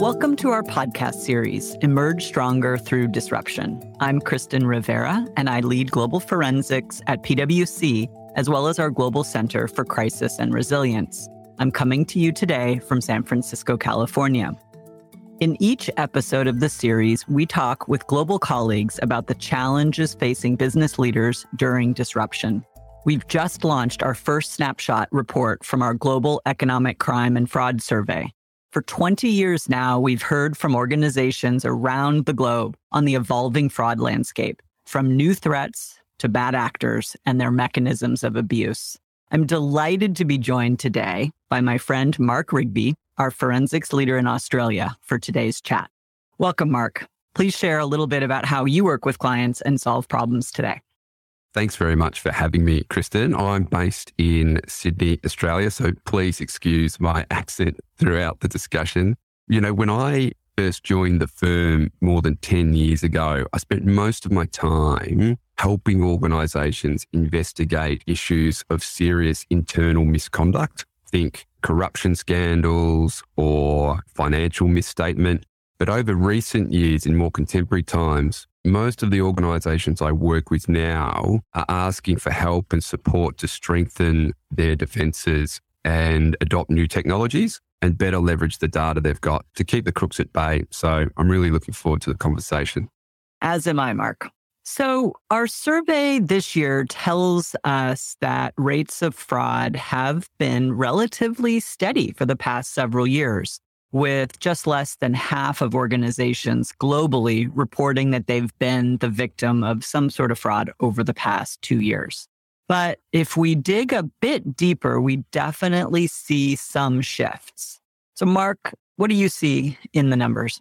Welcome to our podcast series, Emerge Stronger Through Disruption. I'm Kristen Rivera, and I lead global forensics at PwC, as well as our Global Center for Crisis and Resilience. I'm coming to you today from San Francisco, California. In each episode of the series, we talk with global colleagues about the challenges facing business leaders during disruption. We've just launched our first snapshot report from our Global Economic Crime and Fraud Survey. For 20 years now, we've heard from organizations around the globe on the evolving fraud landscape, from new threats to bad actors and their mechanisms of abuse. I'm delighted to be joined today by my friend Mark Rigby, our forensics leader in Australia, for today's chat. Welcome, Mark. Please share a little bit about how you work with clients and solve problems today. Thanks very much for having me, Kristen. I'm based in Sydney, Australia, so please excuse my accent throughout the discussion. You know, when I first joined the firm more than 10 years ago, I spent most of my time helping organizations investigate issues of serious internal misconduct. Think corruption scandals or financial misstatement. But over recent years, in more contemporary times, most of the organizations I work with now are asking for help and support to strengthen their defenses and adopt new technologies and better leverage the data they've got to keep the crooks at bay. So I'm really looking forward to the conversation. As am I, Mark. So, our survey this year tells us that rates of fraud have been relatively steady for the past several years, with just less than half of organizations globally reporting that they've been the victim of some sort of fraud over the past two years. But if we dig a bit deeper, we definitely see some shifts. So, Mark, what do you see in the numbers?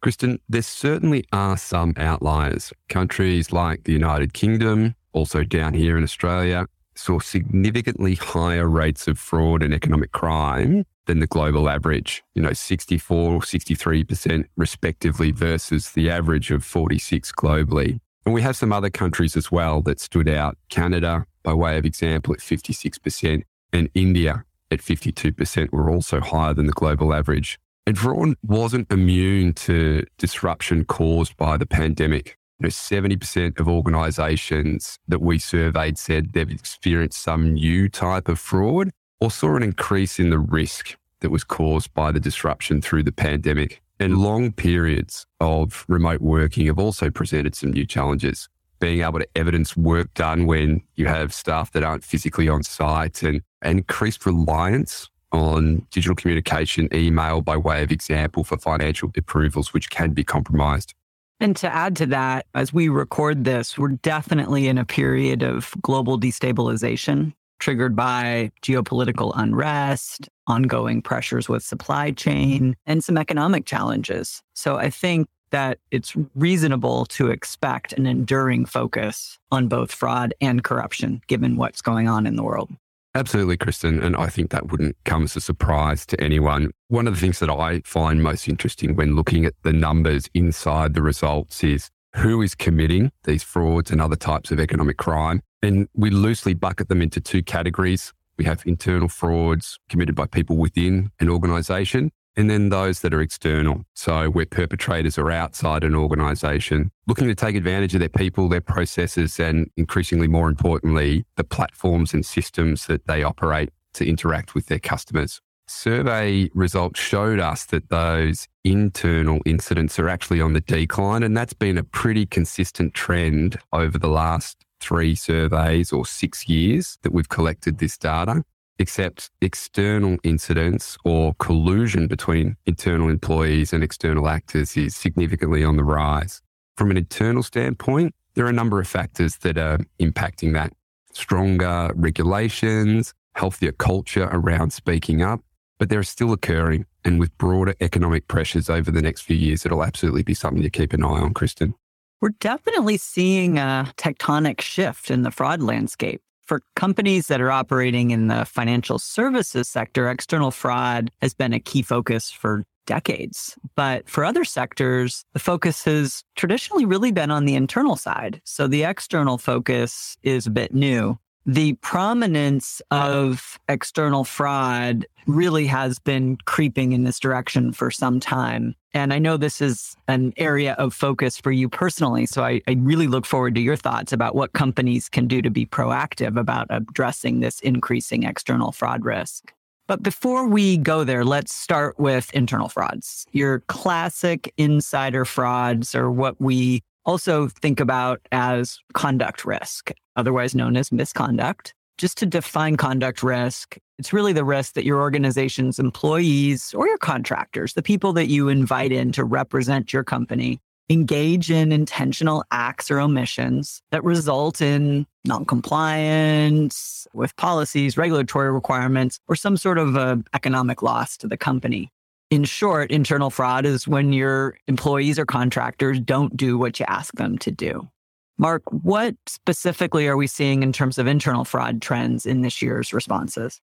Kristen, there certainly are some outliers. Countries like the United Kingdom, also down here in Australia, saw significantly higher rates of fraud and economic crime than the global average, you know, 64, 63% respectively versus the average of 46 globally. And we have some other countries as well that stood out. Canada, by way of example, at 56%, and India at 52% were also higher than the global average. And Vaughan wasn't immune to disruption caused by the pandemic. Know, 70% of organizations that we surveyed said they've experienced some new type of fraud or saw an increase in the risk that was caused by the disruption through the pandemic. And long periods of remote working have also presented some new challenges. Being able to evidence work done when you have staff that aren't physically on site and increased reliance on digital communication, email by way of example for financial approvals, which can be compromised. And to add to that, as we record this, we're definitely in a period of global destabilization triggered by geopolitical unrest, ongoing pressures with supply chain, and some economic challenges. So I think that it's reasonable to expect an enduring focus on both fraud and corruption, given what's going on in the world. Absolutely, Kristen. And I think that wouldn't come as a surprise to anyone. One of the things that I find most interesting when looking at the numbers inside the results is who is committing these frauds and other types of economic crime. And we loosely bucket them into two categories. We have internal frauds committed by people within an organization, and then those that are external. So where perpetrators are outside an organization, looking to take advantage of their people, their processes, and increasingly more importantly, the platforms and systems that they operate to interact with their customers. Survey results showed us that those internal incidents are actually on the decline, and that's been a pretty consistent trend over the last three surveys or six years that we've collected this data except external incidents or collusion between internal employees and external actors is significantly on the rise. From an internal standpoint, there are a number of factors that are impacting that. Stronger regulations, healthier culture around speaking up, but they're still occurring. And with broader economic pressures over the next few years, it'll absolutely be something to keep an eye on, Kristen. We're definitely seeing a tectonic shift in the fraud landscape. For companies that are operating in the financial services sector, external fraud has been a key focus for decades. But for other sectors, the focus has traditionally really been on the internal side. So the external focus is a bit new. The prominence of external fraud really has been creeping in this direction for some time. And I know this is an area of focus for you personally. So I, I, really look forward to your thoughts about what companies can do to be proactive about addressing this increasing external fraud risk. But before we go there, let's start with internal frauds. Your classic insider frauds are what we also think about as conduct risk, otherwise known as misconduct. Just to define conduct risk, it's really the risk that your organization's employees or your contractors, the people that you invite in to represent your company, engage in intentional acts or omissions that result in noncompliance with policies, regulatory requirements, or some sort of uh, economic loss to the company. In short, internal fraud is when your employees or contractors don't do what you ask them to do. Mark, what specifically are we seeing in terms of internal fraud trends in this year's responses?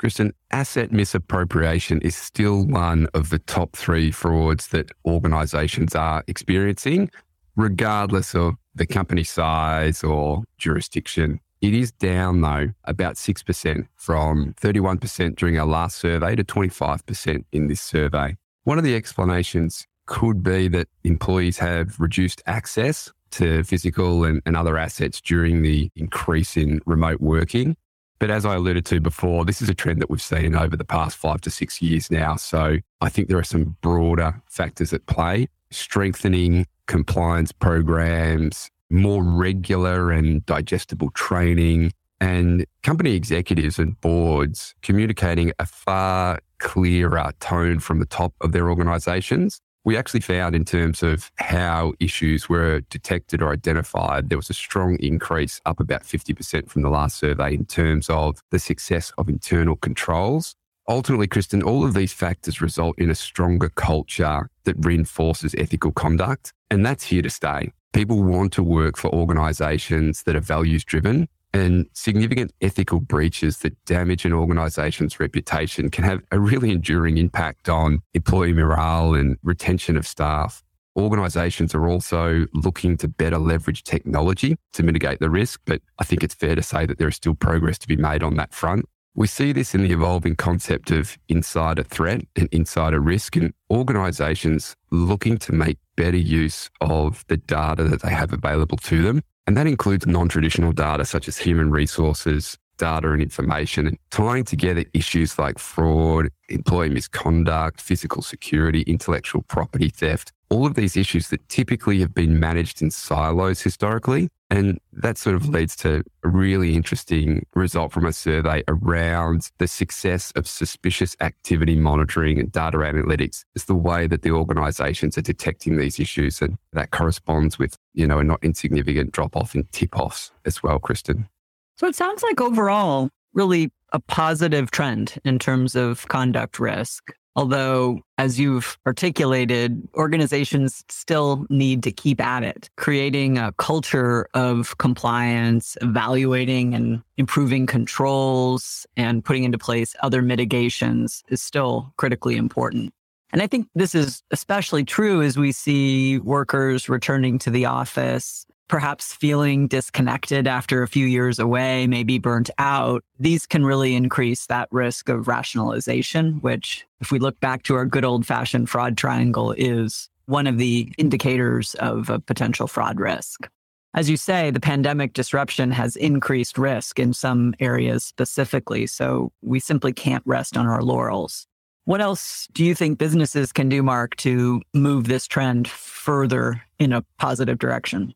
Kristen, asset misappropriation is still one of the top three frauds that organizations are experiencing, regardless of the company size or jurisdiction. It is down, though, about 6% from 31% during our last survey to 25% in this survey. One of the explanations could be that employees have reduced access to physical and, and other assets during the increase in remote working. But as I alluded to before, this is a trend that we've seen over the past five to six years now. So I think there are some broader factors at play. Strengthening compliance programs, more regular and digestible training, and company executives and boards communicating a far clearer tone from the top of their organizations. We actually found, in terms of how issues were detected or identified, there was a strong increase, up about 50% from the last survey, in terms of the success of internal controls. Ultimately, Kristen, all of these factors result in a stronger culture that reinforces ethical conduct. And that's here to stay. People want to work for organizations that are values driven and significant ethical breaches that damage an organization's reputation can have a really enduring impact on employee morale and retention of staff. Organizations are also looking to better leverage technology to mitigate the risk, but I think it's fair to say that there is still progress to be made on that front. We see this in the evolving concept of insider threat and insider risk, and organizations looking to make better use of the data that they have available to them. And that includes non traditional data such as human resources, data and information, and tying together issues like fraud, employee misconduct, physical security, intellectual property theft, all of these issues that typically have been managed in silos historically. And that sort of leads to a really interesting result from a survey around the success of suspicious activity monitoring and data analytics is the way that the organizations are detecting these issues. And that corresponds with, you know, a not insignificant drop off in tip offs as well, Kristen. So it sounds like overall, really a positive trend in terms of conduct risk. Although, as you've articulated, organizations still need to keep at it, creating a culture of compliance, evaluating and improving controls, and putting into place other mitigations is still critically important. And I think this is especially true as we see workers returning to the office perhaps feeling disconnected after a few years away, maybe burnt out, these can really increase that risk of rationalization, which, if we look back to our good old fashioned fraud triangle, is one of the indicators of a potential fraud risk. As you say, the pandemic disruption has increased risk in some areas specifically, so we simply can't rest on our laurels. What else do you think businesses can do, Mark, to move this trend further in a positive direction?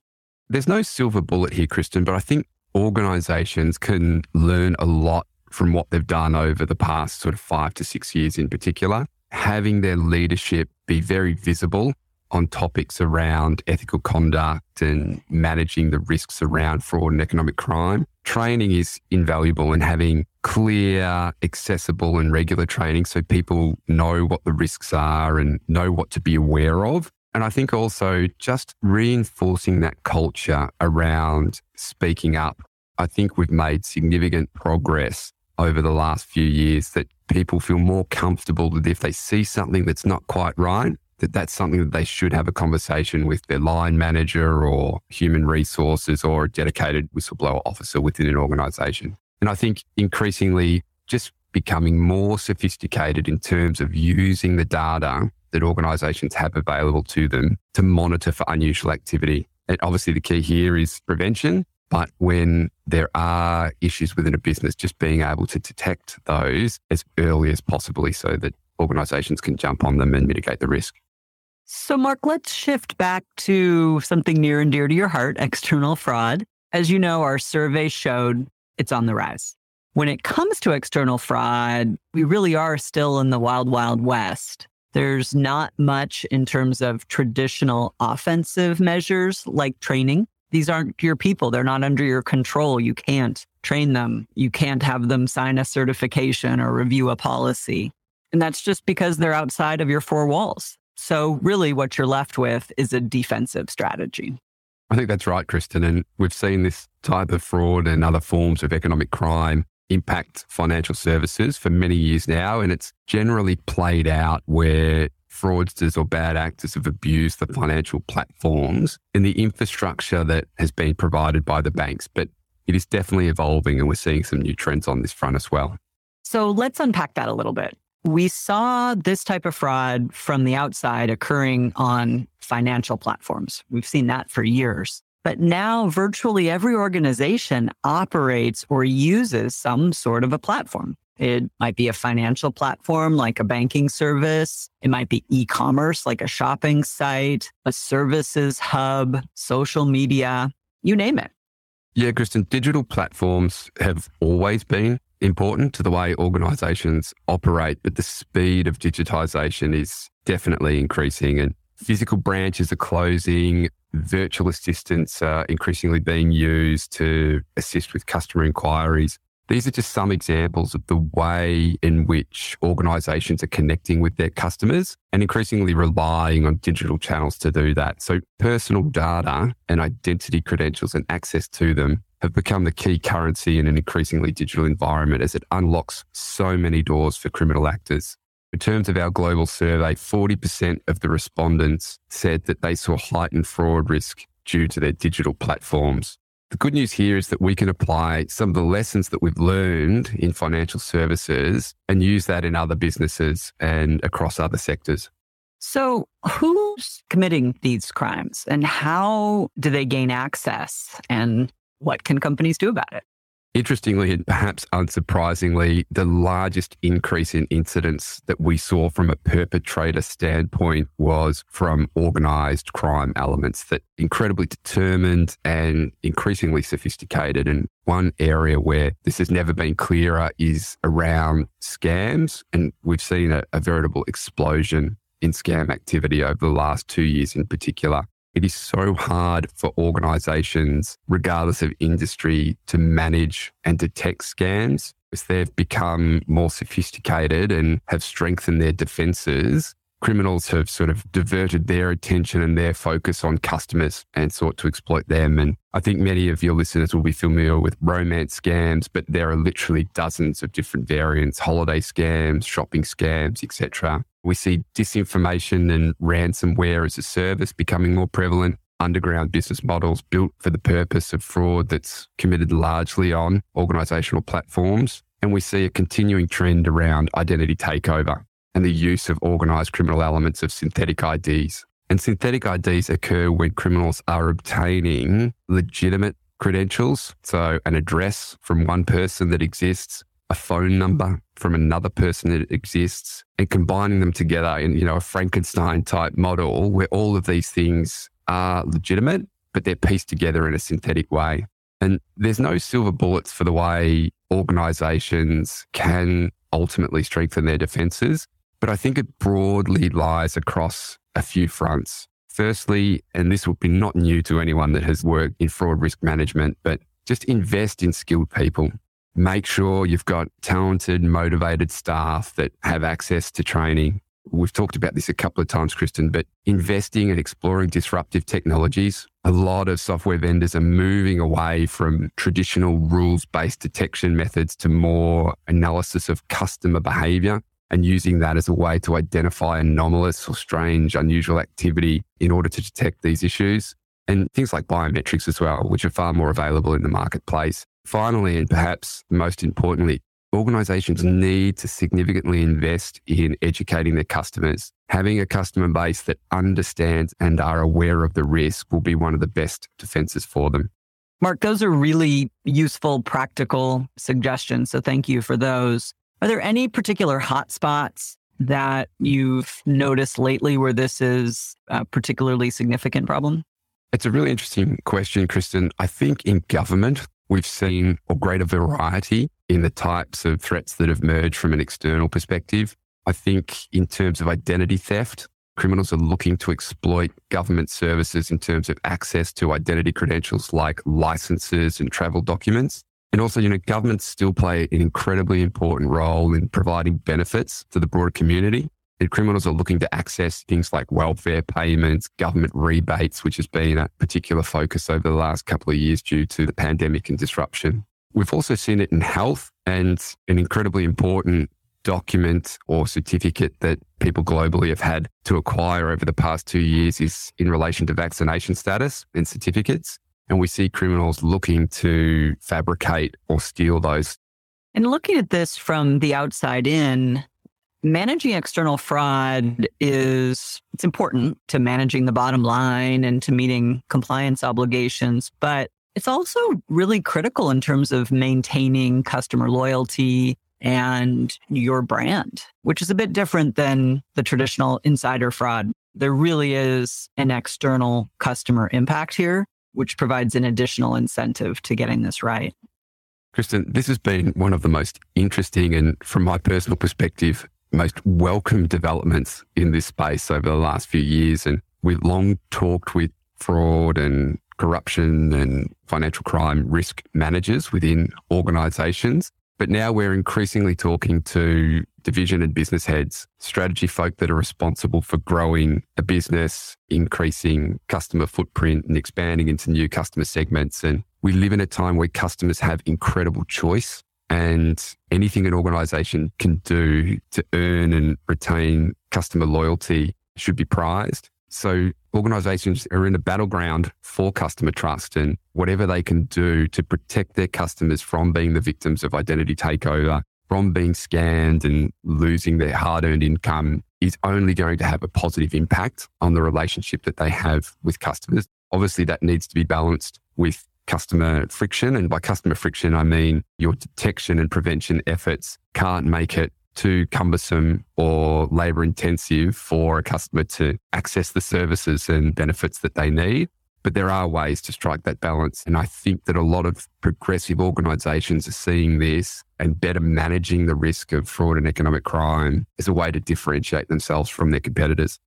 There's no silver bullet here, Kristen, but I think organizations can learn a lot from what they've done over the past sort of five to six years in particular. Having their leadership be very visible on topics around ethical conduct and managing the risks around fraud and economic crime. Training is invaluable and having clear, accessible, and regular training so people know what the risks are and know what to be aware of and I think also just reinforcing that culture around speaking up. I think we've made significant progress over the last few years that people feel more comfortable that if they see something that's not quite right, that that's something that they should have a conversation with their line manager or human resources or a dedicated whistleblower officer within an organization. And I think increasingly just becoming more sophisticated in terms of using the data that organizations have available to them to monitor for unusual activity. And obviously the key here is prevention, but when there are issues within a business, just being able to detect those as early as possibly so that organizations can jump on them and mitigate the risk. So, Mark, let's shift back to something near and dear to your heart external fraud. As you know, our survey showed it's on the rise. When it comes to external fraud, we really are still in the wild, wild west. There's not much in terms of traditional offensive measures like training. These aren't your people. They're not under your control. You can't train them. You can't have them sign a certification or review a policy. And that's just because they're outside of your four walls. So, really, what you're left with is a defensive strategy. I think that's right, Kristen. And we've seen this type of fraud and other forms of economic crime impact financial services for many years now. And it's generally played out where fraudsters or bad actors have abused the financial platforms and the infrastructure that has been provided by the banks. But it is definitely evolving and we're seeing some new trends on this front as well. So let's unpack that a little bit. We saw this type of fraud from the outside occurring on financial platforms. We've seen that for years. But now virtually every organization operates or uses some sort of a platform. It might be a financial platform like a banking service. It might be e-commerce like a shopping site, a services hub, social media, you name it. Yeah, Kristen, digital platforms have always been important to the way organizations operate, but the speed of digitization is definitely increasing and physical branches are closing virtual assistants are increasingly being used to assist with customer inquiries. These are just some examples of the way in which organizations are connecting with their customers and increasingly relying on digital channels to do that. So personal data and identity credentials and access to them have become the key currency in an increasingly digital environment as it unlocks so many doors for criminal actors. In terms of our global survey, 40% of the respondents said that they saw heightened fraud risk due to their digital platforms. The good news here is that we can apply some of the lessons that we've learned in financial services and use that in other businesses and across other sectors. So, who's committing these crimes and how do they gain access? And what can companies do about it? Interestingly, and perhaps unsurprisingly, the largest increase in incidents that we saw from a perpetrator standpoint was from organized crime elements that incredibly determined and increasingly sophisticated. And one area where this has never been clearer is around scams. And we've seen a, a veritable explosion in scam activity over the last two years in particular. It is so hard for organizations, regardless of industry, to manage and detect scams as they've become more sophisticated and have strengthened their defenses criminals have sort of diverted their attention and their focus on customers and sought to exploit them. And I think many of your listeners will be familiar with romance scams, but there are literally dozens of different variants, holiday scams, shopping scams, etc. We see disinformation and ransomware as a service becoming more prevalent. Underground business models built for the purpose of fraud that's committed largely on organizational platforms. And we see a continuing trend around identity takeover and the use of organized criminal elements of synthetic IDs. And synthetic IDs occur when criminals are obtaining legitimate credentials. So an address from one person that exists, a phone number from another person that exists, and combining them together in, you know, a Frankenstein type model where all of these things are legitimate, but they're pieced together in a synthetic way. And there's no silver bullets for the way organizations can ultimately strengthen their defenses. But I think it broadly lies across a few fronts. Firstly, and this will be not new to anyone that has worked in fraud risk management, but just invest in skilled people. Make sure you've got talented, motivated staff that have access to training. We've talked about this a couple of times, Kristen, but investing and exploring disruptive technologies. A lot of software vendors are moving away from traditional rules based detection methods to more analysis of customer behavior and using that as a way to identify anomalous or strange, unusual activity in order to detect these issues. And things like biometrics as well, which are far more available in the marketplace. Finally, and perhaps most importantly, organizations need to significantly invest in educating their customers. Having a customer base that understands and are aware of the risk will be one of the best defenses for them. Mark, those are really useful, practical suggestions. So thank you for those. Are there any particular hotspots that you've noticed lately where this is a particularly significant problem? It's a really interesting question, Kristen. I think in government, we've seen a greater variety in the types of threats that have emerged from an external perspective. I think in terms of identity theft, criminals are looking to exploit government services in terms of access to identity credentials like licenses and travel documents. And also, you know, governments still play an incredibly important role in providing benefits to the broader community. Criminals are looking to access things like welfare payments, government rebates, which has been a particular focus over the last couple of years due to the pandemic and disruption. We've also seen it in health and an incredibly important document or certificate that people globally have had to acquire over the past two years is in relation to vaccination status and certificates. And we see criminals looking to fabricate or steal those. And looking at this from the outside in, managing external fraud is it's important to managing the bottom line and to meeting compliance obligations but it's also really critical in terms of maintaining customer loyalty and your brand which is a bit different than the traditional insider fraud. There really is an external customer impact here which provides an additional incentive to getting this right. Kristen, this has been one of the most interesting and, from my personal perspective, most welcome developments in this space over the last few years. And we've long talked with fraud and corruption and financial crime risk managers within organizations. But now we're increasingly talking to division and business heads, strategy folk that are responsible for growing a business, increasing customer footprint and expanding into new customer segments. And we live in a time where customers have incredible choice and anything an organization can do to earn and retain customer loyalty should be prized. So organizations are in a battleground for customer trust and whatever they can do to protect their customers from being the victims of identity takeover, from being scammed and losing their hard earned income is only going to have a positive impact on the relationship that they have with customers. Obviously, that needs to be balanced with customer friction. And by customer friction, I mean your detection and prevention efforts can't make it too cumbersome or labor intensive for a customer to access the services and benefits that they need. But there are ways to strike that balance. And I think that a lot of progressive organizations are seeing this and better managing the risk of fraud and economic crime as a way to differentiate themselves from their competitors.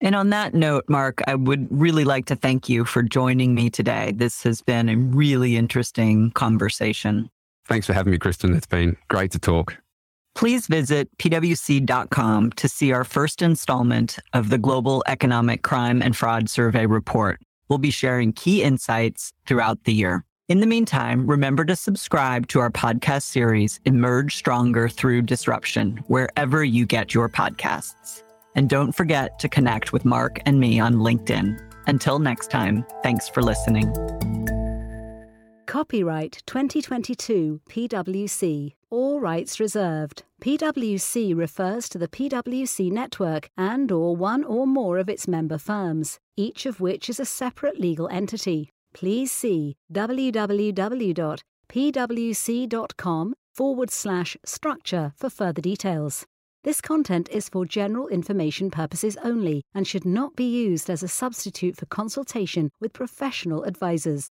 And on that note, Mark, I would really like to thank you for joining me today. This has been a really interesting conversation. Thanks for having me, Kristen. It's been great to talk. Please visit pwc.com to see our first installment of the Global Economic Crime and Fraud Survey Report. We'll be sharing key insights throughout the year. In the meantime, remember to subscribe to our podcast series, Emerge Stronger Through Disruption, wherever you get your podcasts. And don't forget to connect with Mark and me on LinkedIn. Until next time, thanks for listening. Copyright 2022 PwC. All rights reserved. PwC refers to the PwC network and or one or more of its member firms, each of which is a separate legal entity. Please see www.pwc.com forward slash structure for further details. This content is for general information purposes only and should not be used as a substitute for consultation with professional advisors.